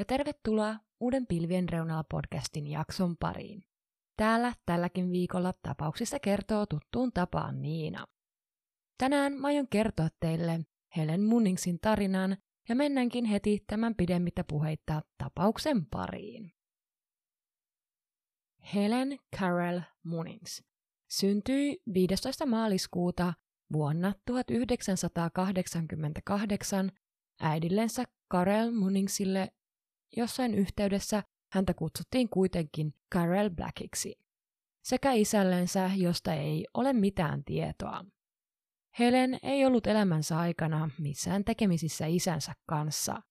Ja tervetuloa uuden Pilvien reunalla podcastin jakson pariin. Täällä tälläkin viikolla tapauksista kertoo tuttuun tapaan Niina. Tänään mä aion kertoa teille Helen Munningsin tarinan ja mennäänkin heti tämän pidemmittä puheitta tapauksen pariin. Helen Carol Munnings syntyi 15. maaliskuuta vuonna 1988 äidillensä Karel Munningsille jossain yhteydessä häntä kutsuttiin kuitenkin Karel Blackiksi, sekä isällensä, josta ei ole mitään tietoa. Helen ei ollut elämänsä aikana missään tekemisissä isänsä kanssa,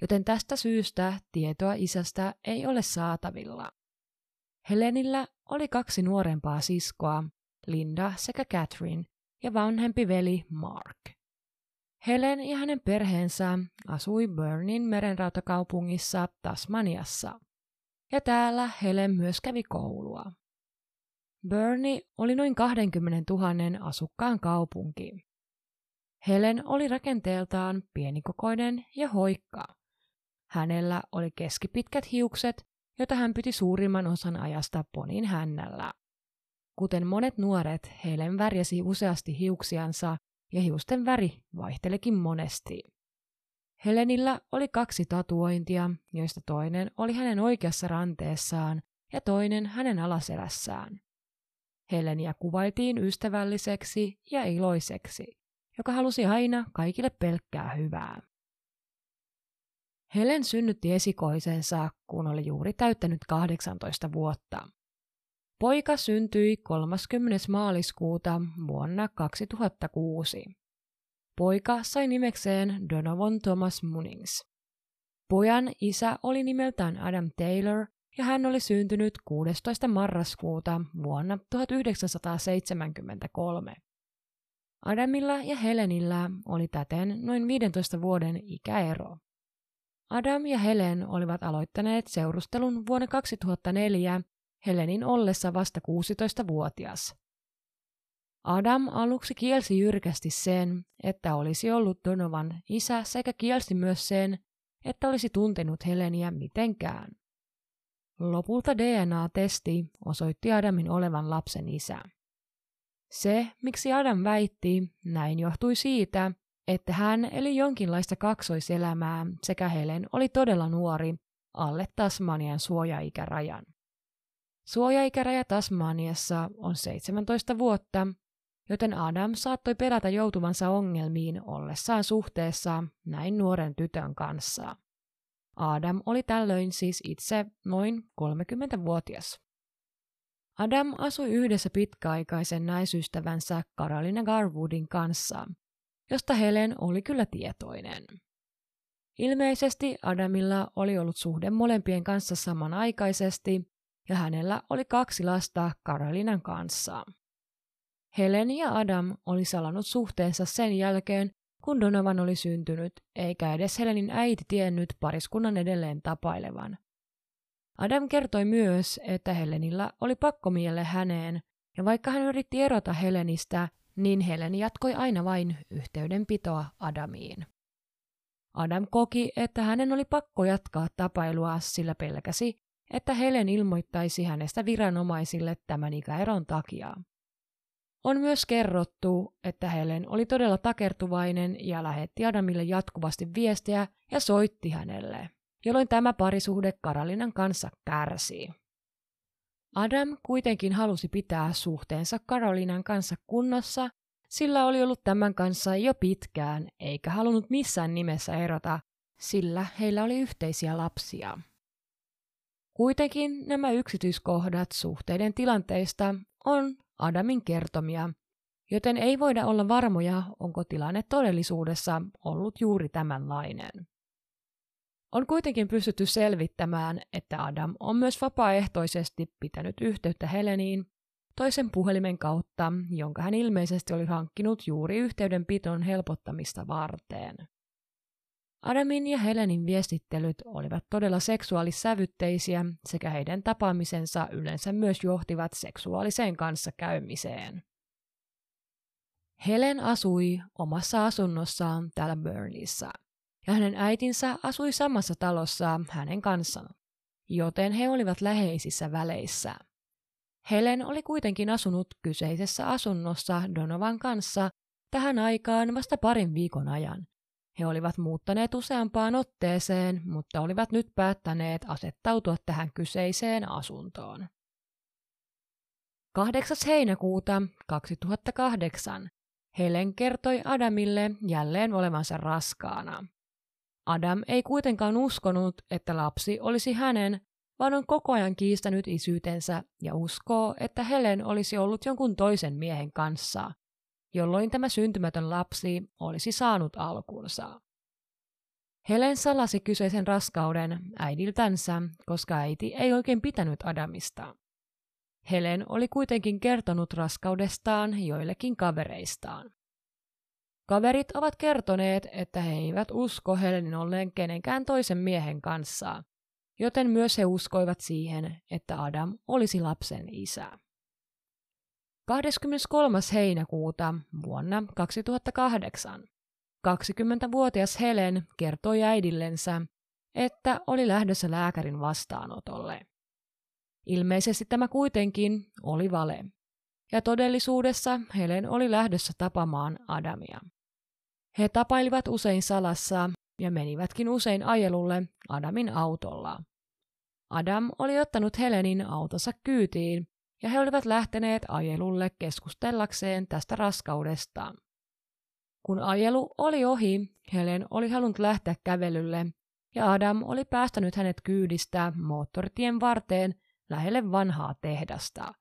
joten tästä syystä tietoa isästä ei ole saatavilla. Helenillä oli kaksi nuorempaa siskoa, Linda sekä Catherine, ja vanhempi veli Mark. Helen ja hänen perheensä asui Burnin merenrautakaupungissa Tasmaniassa. Ja täällä Helen myös kävi koulua. Burni oli noin 20 000 asukkaan kaupunki. Helen oli rakenteeltaan pienikokoinen ja hoikka. Hänellä oli keskipitkät hiukset, jota hän piti suurimman osan ajasta ponin hännällä. Kuten monet nuoret, Helen värjäsi useasti hiuksiansa ja hiusten väri vaihtelekin monesti. Helenillä oli kaksi tatuointia, joista toinen oli hänen oikeassa ranteessaan ja toinen hänen alaselässään. Helenia kuvailtiin ystävälliseksi ja iloiseksi, joka halusi aina kaikille pelkkää hyvää. Helen synnytti esikoisensa, kun oli juuri täyttänyt 18 vuotta. Poika syntyi 30. maaliskuuta vuonna 2006. Poika sai nimekseen Donovan Thomas Munnings. Pojan isä oli nimeltään Adam Taylor ja hän oli syntynyt 16. marraskuuta vuonna 1973. Adamilla ja Helenillä oli täten noin 15 vuoden ikäero. Adam ja Helen olivat aloittaneet seurustelun vuonna 2004 Helenin ollessa vasta 16-vuotias. Adam aluksi kielsi jyrkästi sen, että olisi ollut Donovan isä sekä kielsi myös sen, että olisi tuntenut Heleniä mitenkään. Lopulta DNA-testi osoitti Adamin olevan lapsen isä. Se, miksi Adam väitti, näin johtui siitä, että hän eli jonkinlaista kaksoiselämää sekä Helen oli todella nuori, alle Tasmanian suojaikärajan. Suojaikäraja Tasmaniassa on 17 vuotta, joten Adam saattoi pelätä joutuvansa ongelmiin ollessaan suhteessa näin nuoren tytön kanssa. Adam oli tällöin siis itse noin 30-vuotias. Adam asui yhdessä pitkäaikaisen naisystävänsä Carolina Garwoodin kanssa, josta Helen oli kyllä tietoinen. Ilmeisesti Adamilla oli ollut suhde molempien kanssa samanaikaisesti ja hänellä oli kaksi lasta Karolinan kanssa. Helen ja Adam oli salannut suhteensa sen jälkeen, kun Donovan oli syntynyt, eikä edes Helenin äiti tiennyt pariskunnan edelleen tapailevan. Adam kertoi myös, että Helenillä oli pakkomielle häneen, ja vaikka hän yritti erota Helenistä, niin Helen jatkoi aina vain yhteydenpitoa Adamiin. Adam koki, että hänen oli pakko jatkaa tapailua, sillä pelkäsi, että Helen ilmoittaisi hänestä viranomaisille tämän ikäeron takia. On myös kerrottu, että Helen oli todella takertuvainen ja lähetti Adamille jatkuvasti viestejä ja soitti hänelle, jolloin tämä parisuhde Karolinan kanssa kärsii. Adam kuitenkin halusi pitää suhteensa Karolinan kanssa kunnossa, sillä oli ollut tämän kanssa jo pitkään eikä halunnut missään nimessä erota, sillä heillä oli yhteisiä lapsia. Kuitenkin nämä yksityiskohdat suhteiden tilanteista on Adamin kertomia, joten ei voida olla varmoja, onko tilanne todellisuudessa ollut juuri tämänlainen. On kuitenkin pystytty selvittämään, että Adam on myös vapaaehtoisesti pitänyt yhteyttä Heleniin toisen puhelimen kautta, jonka hän ilmeisesti oli hankkinut juuri yhteydenpiton helpottamista varten. Adamin ja Helenin viestittelyt olivat todella seksuaalissävytteisiä sekä heidän tapaamisensa yleensä myös johtivat seksuaaliseen kanssakäymiseen. Helen asui omassa asunnossaan täällä Burnissa, ja hänen äitinsä asui samassa talossa hänen kanssaan, joten he olivat läheisissä väleissä. Helen oli kuitenkin asunut kyseisessä asunnossa Donovan kanssa tähän aikaan vasta parin viikon ajan. He olivat muuttaneet useampaan otteeseen, mutta olivat nyt päättäneet asettautua tähän kyseiseen asuntoon. 8. heinäkuuta 2008 Helen kertoi Adamille jälleen olevansa raskaana. Adam ei kuitenkaan uskonut, että lapsi olisi hänen, vaan on koko ajan kiistänyt isyytensä ja uskoo, että Helen olisi ollut jonkun toisen miehen kanssa, jolloin tämä syntymätön lapsi olisi saanut alkunsa. Helen salasi kyseisen raskauden äidiltänsä, koska äiti ei oikein pitänyt Adamista. Helen oli kuitenkin kertonut raskaudestaan joillekin kavereistaan. Kaverit ovat kertoneet, että he eivät usko Helenin olleen kenenkään toisen miehen kanssa, joten myös he uskoivat siihen, että Adam olisi lapsen isä. 23. heinäkuuta vuonna 2008 20-vuotias Helen kertoi äidillensä, että oli lähdössä lääkärin vastaanotolle. Ilmeisesti tämä kuitenkin oli vale, ja todellisuudessa Helen oli lähdössä tapamaan Adamia. He tapailivat usein salassa ja menivätkin usein ajelulle Adamin autolla. Adam oli ottanut Helenin autossa kyytiin ja he olivat lähteneet ajelulle keskustellakseen tästä raskaudesta. Kun ajelu oli ohi, Helen oli halunnut lähteä kävelylle ja Adam oli päästänyt hänet kyydistä moottoritien varteen lähelle vanhaa tehdasta.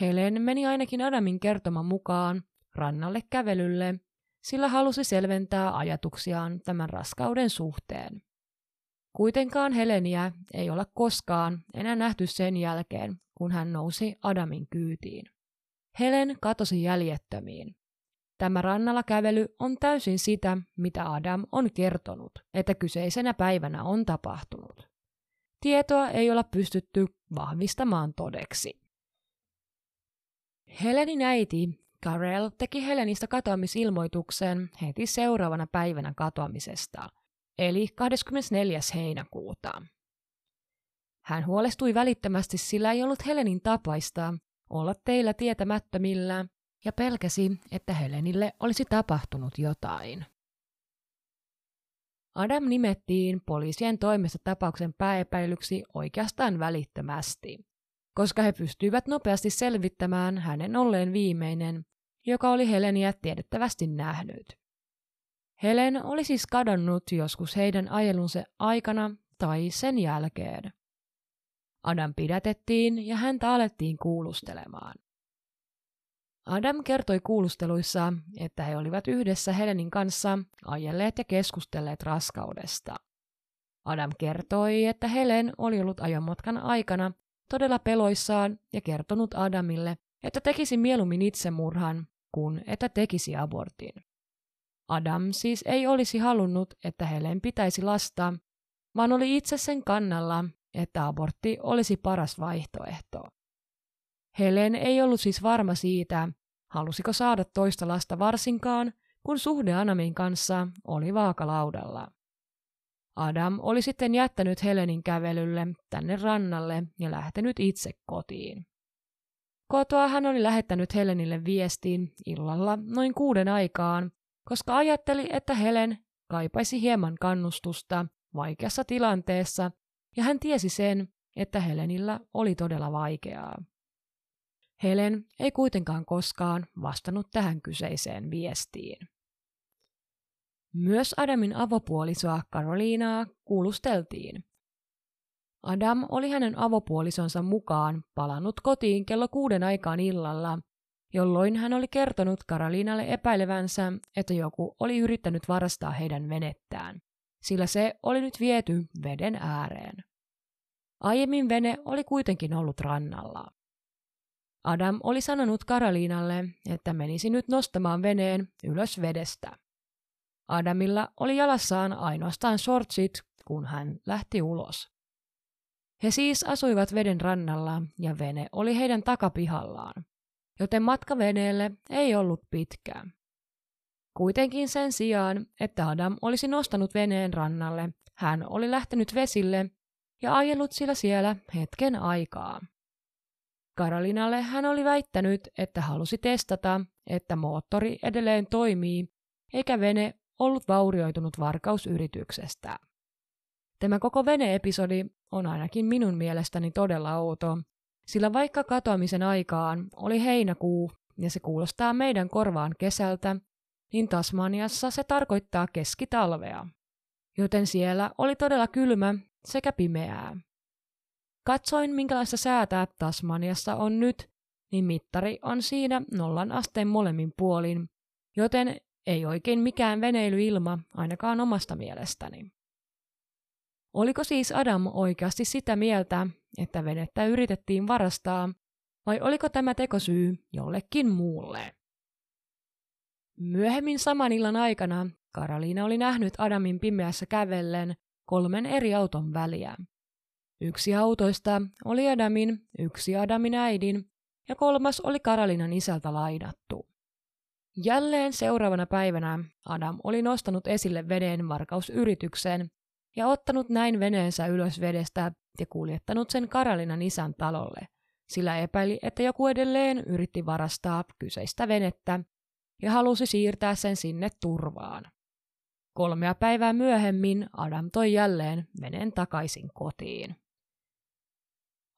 Helen meni ainakin Adamin kertoman mukaan rannalle kävelylle, sillä halusi selventää ajatuksiaan tämän raskauden suhteen. Kuitenkaan Heleniä ei olla koskaan enää nähty sen jälkeen, kun hän nousi Adamin kyytiin. Helen katosi jäljettömiin. Tämä rannalla kävely on täysin sitä, mitä Adam on kertonut, että kyseisenä päivänä on tapahtunut. Tietoa ei olla pystytty vahvistamaan todeksi. Helenin äiti Karel teki Helenistä katoamisilmoituksen heti seuraavana päivänä katoamisesta, eli 24. heinäkuuta. Hän huolestui välittömästi, sillä ei ollut Helenin tapaista olla teillä tietämättömillä ja pelkäsi, että Helenille olisi tapahtunut jotain. Adam nimettiin poliisien toimesta tapauksen pääepäilyksi oikeastaan välittömästi, koska he pystyivät nopeasti selvittämään hänen olleen viimeinen, joka oli Heleniä tiedettävästi nähnyt. Helen oli siis kadonnut joskus heidän ajelunsa aikana tai sen jälkeen. Adam pidätettiin ja häntä alettiin kuulustelemaan. Adam kertoi kuulusteluissa, että he olivat yhdessä Helenin kanssa ajelleet ja keskustelleet raskaudesta. Adam kertoi, että Helen oli ollut ajomatkan aikana todella peloissaan ja kertonut Adamille, että tekisi mieluummin itsemurhan kuin että tekisi abortin. Adam siis ei olisi halunnut, että Helen pitäisi lasta, vaan oli itse sen kannalla, että abortti olisi paras vaihtoehto. Helen ei ollut siis varma siitä, halusiko saada toista lasta varsinkaan, kun suhde Anamin kanssa oli vaakalaudalla. Adam oli sitten jättänyt Helenin kävelylle tänne rannalle ja lähtenyt itse kotiin. Kotoa hän oli lähettänyt Helenille viestin illalla noin kuuden aikaan, koska ajatteli, että Helen kaipaisi hieman kannustusta vaikeassa tilanteessa, ja hän tiesi sen, että Helenillä oli todella vaikeaa. Helen ei kuitenkaan koskaan vastannut tähän kyseiseen viestiin. Myös Adamin avopuolisoa Karoliinaa kuulusteltiin. Adam oli hänen avopuolisonsa mukaan palannut kotiin kello kuuden aikaan illalla, jolloin hän oli kertonut Karoliinalle epäilevänsä, että joku oli yrittänyt varastaa heidän venettään, sillä se oli nyt viety veden ääreen. Aiemmin vene oli kuitenkin ollut rannalla. Adam oli sanonut Karoliinalle, että menisi nyt nostamaan veneen ylös vedestä. Adamilla oli jalassaan ainoastaan shortsit, kun hän lähti ulos. He siis asuivat veden rannalla ja vene oli heidän takapihallaan, joten matka veneelle ei ollut pitkää. Kuitenkin sen sijaan, että Adam olisi nostanut veneen rannalle, hän oli lähtenyt vesille ja ajellut sillä siellä hetken aikaa. Karolinalle hän oli väittänyt, että halusi testata, että moottori edelleen toimii, eikä vene ollut vaurioitunut varkausyrityksestä. Tämä koko vene-episodi on ainakin minun mielestäni todella outo, sillä vaikka katoamisen aikaan oli heinäkuu ja se kuulostaa meidän korvaan kesältä, niin Tasmaniassa se tarkoittaa keskitalvea. Joten siellä oli todella kylmä sekä pimeää. Katsoin, minkälaista säätä Tasmaniassa on nyt, niin mittari on siinä nollan asteen molemmin puolin, joten ei oikein mikään veneilyilma ainakaan omasta mielestäni. Oliko siis Adam oikeasti sitä mieltä, että venettä yritettiin varastaa, vai oliko tämä tekosyy jollekin muulle? Myöhemmin saman illan aikana Karoliina oli nähnyt Adamin pimeässä kävellen kolmen eri auton väliä. Yksi autoista oli Adamin, yksi Adamin äidin ja kolmas oli Karolinan isältä lainattu. Jälleen seuraavana päivänä Adam oli nostanut esille veden varkausyrityksen ja ottanut näin veneensä ylös vedestä ja kuljettanut sen Karolinan isän talolle, sillä epäili, että joku edelleen yritti varastaa kyseistä venettä ja halusi siirtää sen sinne turvaan. Kolmea päivää myöhemmin Adam toi jälleen veneen takaisin kotiin.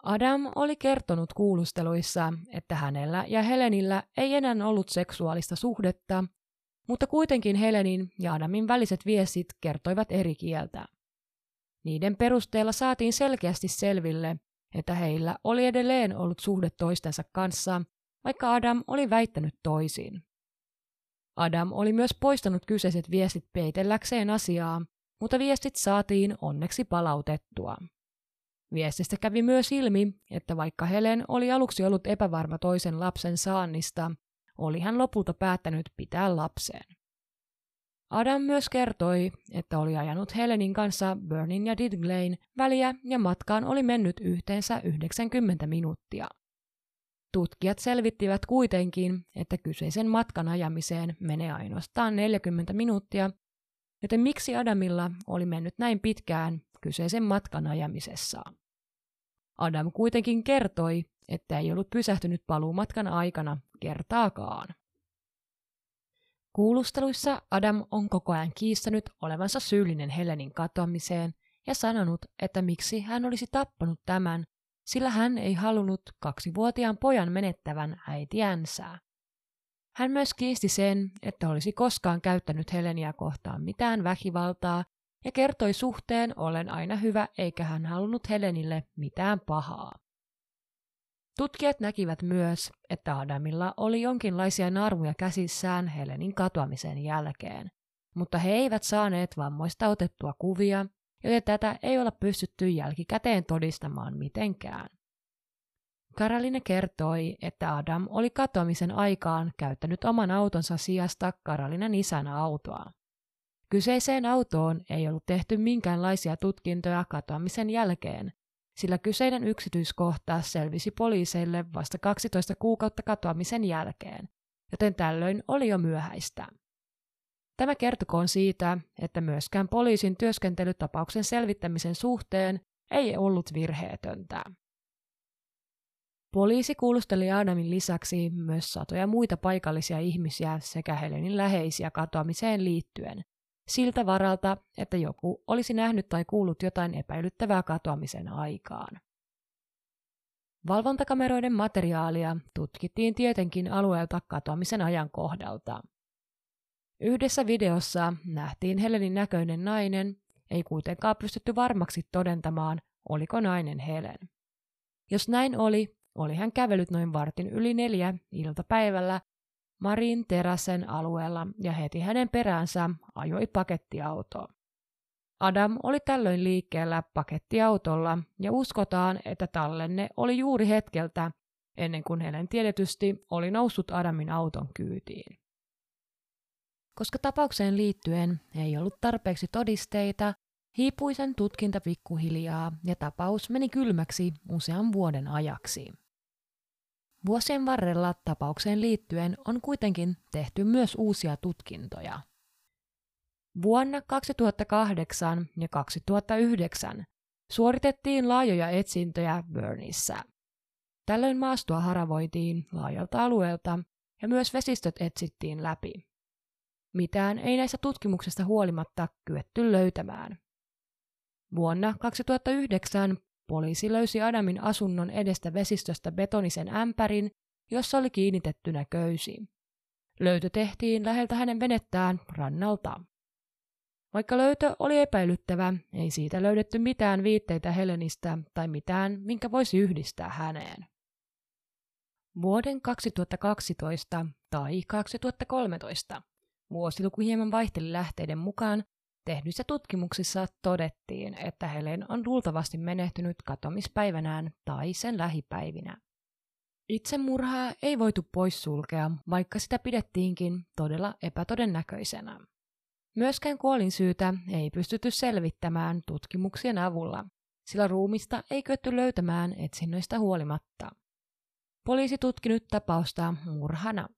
Adam oli kertonut kuulusteluissa, että hänellä ja Helenillä ei enää ollut seksuaalista suhdetta, mutta kuitenkin Helenin ja Adamin väliset viestit kertoivat eri kieltä. Niiden perusteella saatiin selkeästi selville, että heillä oli edelleen ollut suhde toistensa kanssa, vaikka Adam oli väittänyt toisin. Adam oli myös poistanut kyseiset viestit peitelläkseen asiaa, mutta viestit saatiin onneksi palautettua. Viestistä kävi myös ilmi, että vaikka Helen oli aluksi ollut epävarma toisen lapsen saannista, oli hän lopulta päättänyt pitää lapsen. Adam myös kertoi, että oli ajanut Helenin kanssa Burnin ja Didglain väliä ja matkaan oli mennyt yhteensä 90 minuuttia. Tutkijat selvittivät kuitenkin, että kyseisen matkan ajamiseen menee ainoastaan 40 minuuttia, joten miksi Adamilla oli mennyt näin pitkään kyseisen matkan ajamisessa. Adam kuitenkin kertoi, että ei ollut pysähtynyt paluumatkan aikana kertaakaan. Kuulusteluissa Adam on koko ajan kiistänyt olevansa syyllinen Helenin katoamiseen ja sanonut, että miksi hän olisi tappanut tämän, sillä hän ei halunnut kaksivuotiaan pojan menettävän äitiänsä. Hän myös kiisti sen, että olisi koskaan käyttänyt Helenia kohtaan mitään väkivaltaa ja kertoi suhteen ollen aina hyvä eikä hän halunnut Helenille mitään pahaa. Tutkijat näkivät myös, että Adamilla oli jonkinlaisia narmuja käsissään Helenin katoamisen jälkeen, mutta he eivät saaneet vammoista otettua kuvia, joten tätä ei olla pystytty jälkikäteen todistamaan mitenkään. Karoline kertoi, että Adam oli katoamisen aikaan käyttänyt oman autonsa sijasta Karolinan isän autoa. Kyseiseen autoon ei ollut tehty minkäänlaisia tutkintoja katoamisen jälkeen, sillä kyseinen yksityiskohta selvisi poliiseille vasta 12 kuukautta katoamisen jälkeen, joten tällöin oli jo myöhäistä. Tämä kertokoon siitä, että myöskään poliisin työskentely tapauksen selvittämisen suhteen ei ollut virheetöntä. Poliisi kuulusteli Adamin lisäksi myös satoja muita paikallisia ihmisiä sekä Helenin läheisiä katoamiseen liittyen, siltä varalta, että joku olisi nähnyt tai kuullut jotain epäilyttävää katoamisen aikaan. Valvontakameroiden materiaalia tutkittiin tietenkin alueelta katoamisen ajan kohdalta. Yhdessä videossa nähtiin Helenin näköinen nainen, ei kuitenkaan pystytty varmaksi todentamaan, oliko nainen Helen. Jos näin oli, oli hän kävellyt noin vartin yli neljä iltapäivällä Marin teräsen alueella ja heti hänen peräänsä ajoi pakettiauto. Adam oli tällöin liikkeellä pakettiautolla ja uskotaan, että tallenne oli juuri hetkeltä ennen kuin Helen tiedetysti oli noussut Adamin auton kyytiin. Koska tapaukseen liittyen ei ollut tarpeeksi todisteita, hiipui sen tutkinta pikkuhiljaa ja tapaus meni kylmäksi usean vuoden ajaksi. Vuosien varrella tapaukseen liittyen on kuitenkin tehty myös uusia tutkintoja. Vuonna 2008 ja 2009 suoritettiin laajoja etsintöjä Burnissä. Tällöin maastoa haravoitiin laajalta alueelta ja myös vesistöt etsittiin läpi. Mitään ei näistä tutkimuksista huolimatta kyetty löytämään. Vuonna 2009 poliisi löysi Adamin asunnon edestä vesistöstä betonisen ämpärin, jossa oli kiinnitettynä köysi. Löytö tehtiin läheltä hänen venettään rannalta. Vaikka löytö oli epäilyttävä, ei siitä löydetty mitään viitteitä Helenistä tai mitään, minkä voisi yhdistää häneen. Vuoden 2012 tai 2013 vuosiluku hieman vaihteli lähteiden mukaan, tehdyissä tutkimuksissa todettiin, että Helen on luultavasti menehtynyt katomispäivänään tai sen lähipäivinä. Itsemurhaa ei voitu poissulkea, vaikka sitä pidettiinkin todella epätodennäköisenä. Myöskään kuolinsyytä ei pystytty selvittämään tutkimuksien avulla, sillä ruumista ei kyetty löytämään etsinnöistä huolimatta. Poliisi tutki nyt tapausta murhana.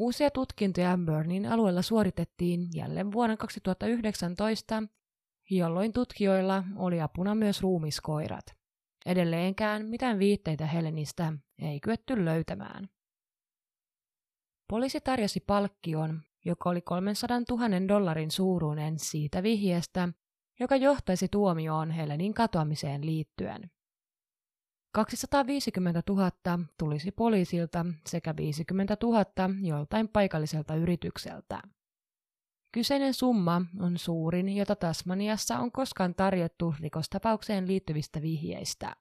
Uusia tutkintoja Burnin alueella suoritettiin jälleen vuonna 2019, jolloin tutkijoilla oli apuna myös ruumiskoirat. Edelleenkään mitään viitteitä Helenistä ei kyetty löytämään. Poliisi tarjosi palkkion, joka oli 300 000 dollarin suuruinen siitä vihjeestä, joka johtaisi tuomioon Helenin katoamiseen liittyen. 250 000 tulisi poliisilta sekä 50 000 joltain paikalliselta yritykseltä. Kyseinen summa on suurin, jota Tasmaniassa on koskaan tarjottu rikostapaukseen liittyvistä vihjeistä.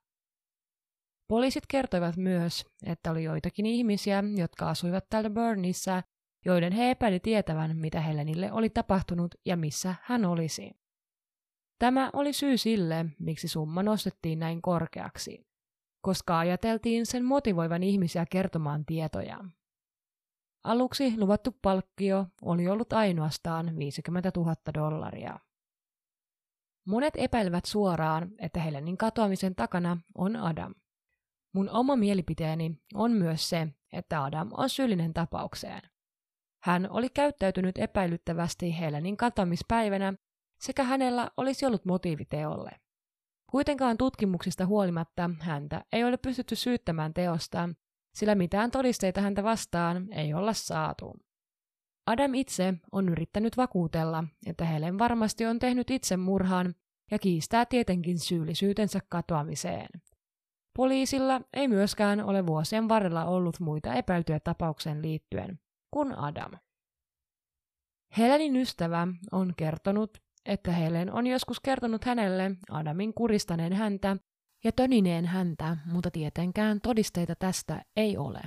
Poliisit kertoivat myös, että oli joitakin ihmisiä, jotka asuivat täällä Burnissa, joiden he epäili tietävän, mitä Helenille oli tapahtunut ja missä hän olisi. Tämä oli syy sille, miksi summa nostettiin näin korkeaksi koska ajateltiin sen motivoivan ihmisiä kertomaan tietoja. Aluksi luvattu palkkio oli ollut ainoastaan 50 000 dollaria. Monet epäilevät suoraan, että Helenin katoamisen takana on Adam. Mun oma mielipiteeni on myös se, että Adam on syyllinen tapaukseen. Hän oli käyttäytynyt epäilyttävästi Helenin katoamispäivänä sekä hänellä olisi ollut motiivi teolle. Kuitenkaan tutkimuksista huolimatta häntä ei ole pystytty syyttämään teosta, sillä mitään todisteita häntä vastaan ei olla saatu. Adam itse on yrittänyt vakuutella, että Helen varmasti on tehnyt itsemurhan ja kiistää tietenkin syyllisyytensä katoamiseen. Poliisilla ei myöskään ole vuosien varrella ollut muita epäiltyjä tapaukseen liittyen kuin Adam. Helenin ystävä on kertonut, että Helen on joskus kertonut hänelle Adamin kuristaneen häntä ja tönineen häntä, mutta tietenkään todisteita tästä ei ole.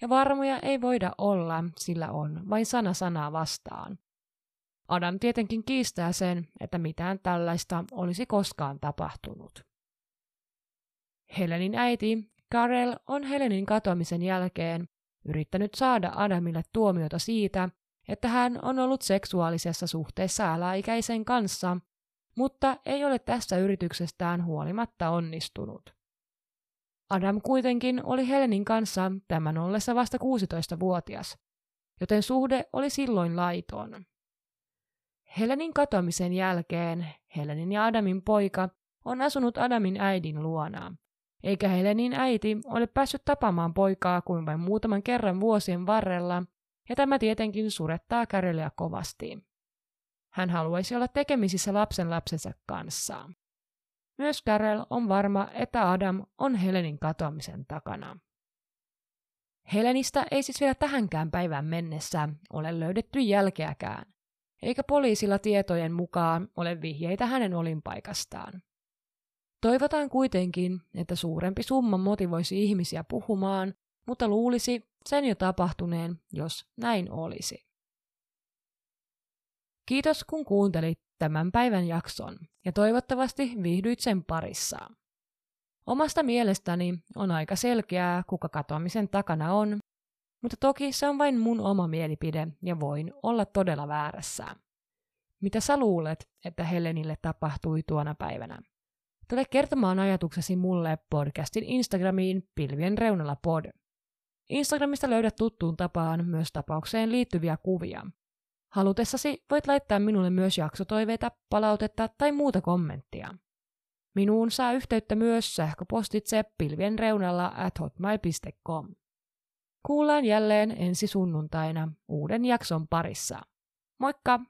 Ja varmoja ei voida olla, sillä on vain sana sanaa vastaan. Adam tietenkin kiistää sen, että mitään tällaista olisi koskaan tapahtunut. Helenin äiti, Karel, on Helenin katoamisen jälkeen yrittänyt saada Adamille tuomiota siitä, että hän on ollut seksuaalisessa suhteessa alaikäisen kanssa, mutta ei ole tässä yrityksestään huolimatta onnistunut. Adam kuitenkin oli Helenin kanssa tämän ollessa vasta 16-vuotias, joten suhde oli silloin laiton. Helenin katoamisen jälkeen Helenin ja Adamin poika on asunut Adamin äidin luona, eikä Helenin äiti ole päässyt tapaamaan poikaa kuin vain muutaman kerran vuosien varrella ja tämä tietenkin surettaa Carolia kovasti. Hän haluaisi olla tekemisissä lapsen lapsensa kanssa. Myös Carol on varma, että Adam on Helenin katoamisen takana. Helenistä ei siis vielä tähänkään päivään mennessä ole löydetty jälkeäkään, eikä poliisilla tietojen mukaan ole vihjeitä hänen olinpaikastaan. Toivotaan kuitenkin, että suurempi summa motivoisi ihmisiä puhumaan, mutta luulisi, sen jo tapahtuneen, jos näin olisi. Kiitos kun kuuntelit tämän päivän jakson ja toivottavasti viihdyit sen parissa. Omasta mielestäni on aika selkeää, kuka katoamisen takana on, mutta toki se on vain mun oma mielipide ja voin olla todella väärässä. Mitä sä luulet, että Helenille tapahtui tuona päivänä? Tule kertomaan ajatuksesi mulle podcastin Instagramiin pilvien reunalla pod. Instagramista löydät tuttuun tapaan myös tapaukseen liittyviä kuvia. Halutessasi voit laittaa minulle myös jaksotoiveita, palautetta tai muuta kommenttia. Minuun saa yhteyttä myös sähköpostitse pilvien reunalla at hotmail.com. Kuullaan jälleen ensi sunnuntaina uuden jakson parissa. Moikka!